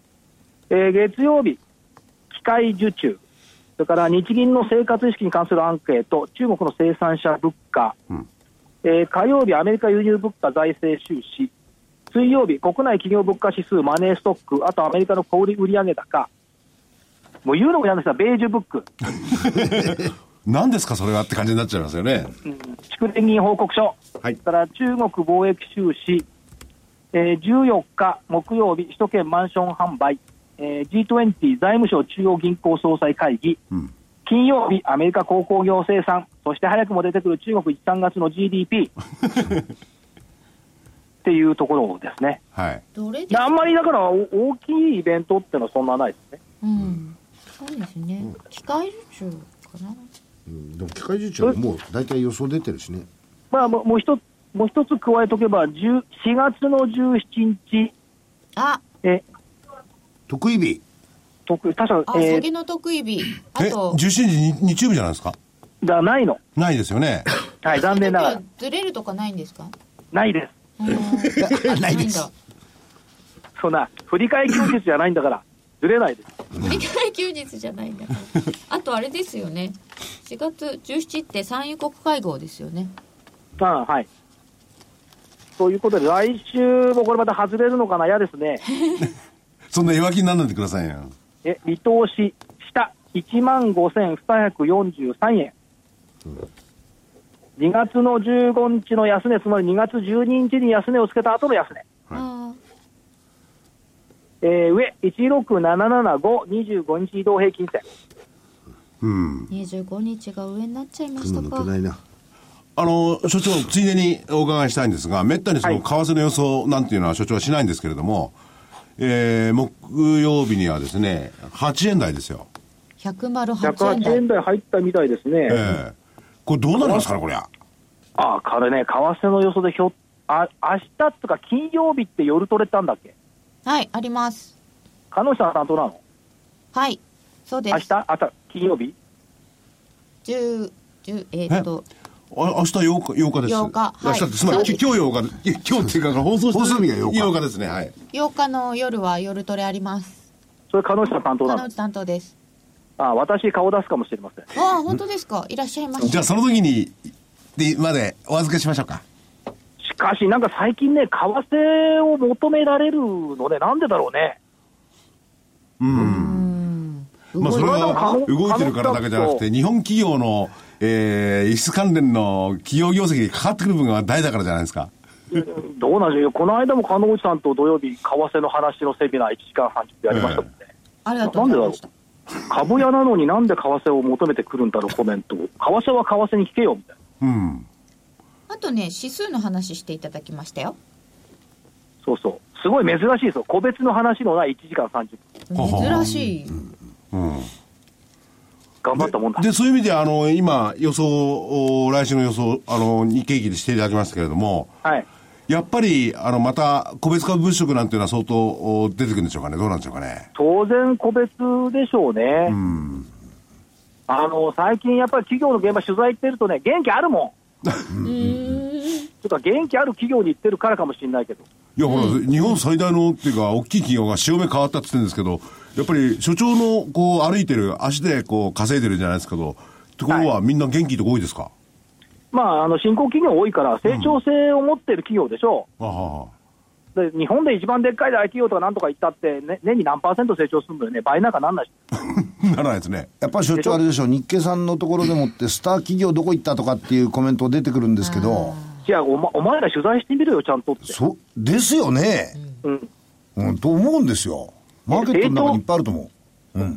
えー月曜日、機械受注、それから日銀の生活意識に関するアンケート、中国の生産者物価、うん。えー火曜日、アメリカ輸入物価財政収支、水曜日、国内企業物価指数、マネーストック、あとアメリカの小売売上高、もう言うのも嫌ですが、ベージュブック、何ですか、それはって感じになっちゃいますよね。蓄電銀報告書、はいそれから中国貿易収支、えー14日木曜日、首都圏マンション販売、えー G20 財務省中央銀行総裁会議、ん金曜日、アメリカ鉱工業生産、そして早くも出てくる中国1、3月の GDP っていうところですね。はい。どれであんまりだからお大きいイベントってのはそんなないですね。うん。そうですね。機械受注かな。うんでも機械受注はもう大体予想出てるしね。まあ、もうもう一つもう一つ加えておけば、10 4月の17日、あ、え得意日。特確かあ、、えー下げの得意日。あえ、と、17時に日曜日じゃないですか？じゃないの。ないですよね。はい、残念ながら。ずれるとかないんですか？ないです。うん ないですんだそんな、振り替え休日じゃないんだから、ずれないです。振り替え休日じゃないんだから。あとあれですよね。4月17って産油国会合ですよね。ああはい。ということで、来週もこれまた外れるのかな、嫌ですね。そんな弱気にならないでくださいよ。え、見通し、下、1万5243円。2月の15日の安値、つまり2月12日に安値をつけた後の安値。あえー上、16775、25日移動平均線。うん。あ、25日が上になっちゃいましたか。あの、所長、ついでにお伺いしたいんですが、めったにその、はい為替の予想なんていうのは所長はしないんですけれども、えー、木曜日にはですね、8円台ですよ。108円108台円。台入ったみたいですね。ええこれどうなりますかね、これ。ああ、これね、為替の予想でひょあ明日とか金曜日って夜取れたんだっけ？はい、あります。鹿野さん担当なの？はい。そうです。明日？明日金曜日？10、10えーっと、あ明日8日 ,8 日です。8日はい明日つまり、き今日8日で、いや今日っていうか、放送放送日が8日8日ですね、はい。8日の夜は夜トレあります。それ鹿野さん担当なの金内担当です。ああ私顔出すかもしれませんああ、本当ですか？いらっしゃいましじゃあ、その時に、で、までお預けしましょうか。しかしなんか最近ね為替を求められるのでなんでだろうねうん。まあ、それ動いは動いてるからだけじゃなくて、日本企業の、えー、輸出関連の企業業績にかかってくる部分が大だからじゃないですか。どうなんでしょうこの間も鹿野内さんと土曜日為替の話のセミナー1時間30分やりましたもんね、ありがとうございました。株屋なのになんで為替を求めてくるんだろうコメント為替は為替に聞けよみたいなうん。あとね、指数の話していただきましたよ。そうそうすごい珍しいですよ個別の話のない1時間30分珍しい。うん。頑張ったもんだで、そういう意味で、あの、今、予想を、来週の予想、あの、日経期でしていただきましたけれども、はいやっぱり、あの、また、個別株物色なんていうのは相当お出てくるんでしょうかね？どうなんでしょうかね？当然個別でしょうね、うん。あの最近やっぱり企業の現場取材行ってるとね元気あるもんうーん。とか元気ある企業に行ってるからかもしれないけどいや、ほら、日本最大のっていうか、大きい企業が潮目変わったって言ってるんですけど、やっぱり所長の、こう、歩いてる、足でこう、稼いでるじゃないですけど、ところはみんな元気とこ多いですか、まああの新興企業多いから成長性を持ってる企業でしょあはう、で日本で一番でっかい大企業とかなんとか言ったって、ね、年に何パーセント成長するのよね。倍なんかなんない ならないですね。やっぱり所長あれでしょ、日経さんのところでもって、スター企業どこ行ったとかっていうコメント出てくるんですけど、じゃあお,、ま、お前ら取材してみろよちゃんとって、そ、ですよね。うん、うん、と思うんですよ。マーケットの中にいっぱいあると思う。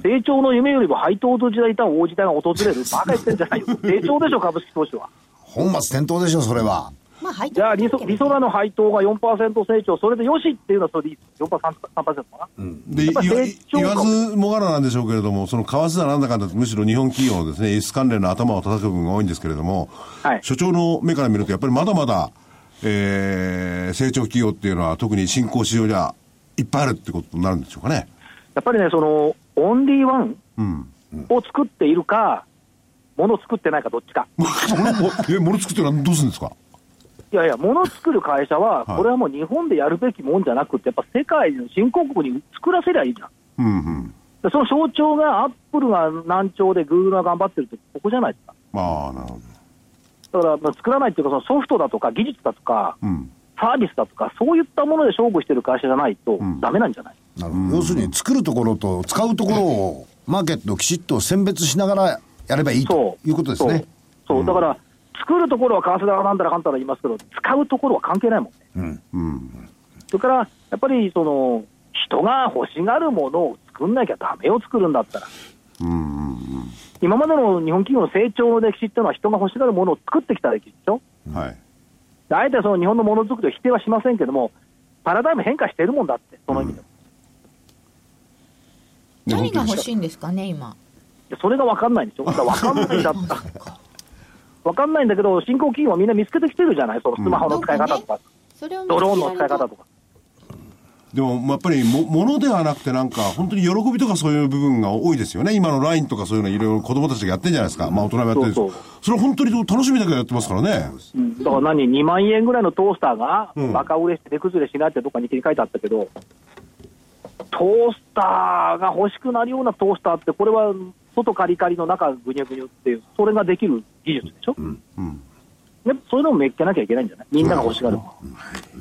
成長の夢よりも配当と時代と大時代が訪れる バカ言ってんじゃないよ成長でしょ株式投資は本末転倒でしょ、それは。まあ、配当じゃあ理想、理想なの配当が4%成長、それでよしっていうのはそれでいいです。4%、3%かな。で、やっぱ言わずもがななんでしょうけれども、その為替だなんだかんだとむしろ日本企業のですね、輸出関連の頭を叩く部分が多いんですけれども、はい所長の目から見ると、やっぱりまだまだ、えー、成長企業っていうのは特に新興市場じゃいっぱいあるってことになるんでしょうかね。やっぱりね、その、オンリーワンうん。を作っているか、ものを作ってないかどっちか。え、物作ってるのはどうするんですか？いやいや、ものを作る会社は、はいこれはもう日本でやるべきもんじゃなくて、やっぱ世界の新興国に作らせりゃいいじゃん。うんうん。でその象徴がアップルが難聴でグーグルが頑張ってるって、ここじゃないですか。まあ、なるほだから、まあ作らないっていうか、そのソフトだとか技術だとか、ど。うん。サービスだとか、そういったもので勝負してる会社じゃないとんダメなんじゃない、なるほど要するに作るところと使うところをマーケットをきちっと選別しながらやればいいということですね。そう、だから、作るところは為替だなんだらかんだら言いますけど、使うところは関係ないもんね。うん。それから、やっぱりその人が欲しがるものを作んなきゃダメを作るんだったら、うんうんうん。今までの日本企業の成長の歴史っていうのは、人が欲しがるものを作ってきた歴史でしょ？はい。であえてその日本のものづくりを否定はしませんけども、パラダイム変化してるもんだって、その意味でも。ね何が欲しいいんですかね、今。でそれが分かんないんでしょ。だから分かんないんだった。分かんないんだけど、新興企業はみんな見つけてきてるじゃない、そのスマホの使い方とか、それをドローンの使い方とか。でも、やっぱりも、ものではなくてなんか、本当に喜びとかそういう部分が多いですよね。今の LINE とかそういうのいろいろ子供たちがやってるじゃないですか。まあ大人もやってるんですそうそうそれは本当に楽しみだけどやってますからね。うんだから何、2万円ぐらいのトースターがうんバカ売れして手崩れしないってどっか日記に書いてあったけど、トースターが欲しくなるようなトースターって、これは外カリカリの中ぐにゅぐにゅっていう、それができる技術でしょ？うん。ね、そういうのもめっけなきゃいけないんじゃない？みんなが欲しがる。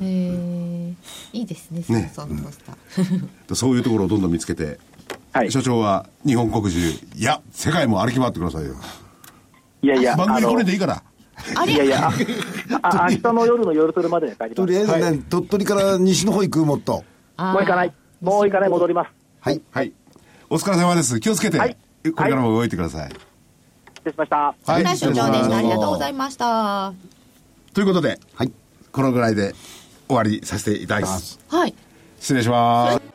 へえいいですね、ねそうそうトースター。そういうところをどんどん見つけて、はい。所長は日本国中、いや、世界も歩き回ってくださいよ。いやいや、番組これでいいから。いやいや、ああ 明日の夜の夜トレまでに帰ります。とりあえずね、鳥取から西の方行くもっと。もう行かない。もう行かない、戻ります。はい。はい。お疲れ様です。気をつけて、はいこれからも動いてください。失礼しました。はい所長でした。ありがとうございいました。ということで、はい。このぐらいで終わりさせていただきます。はい。失礼します。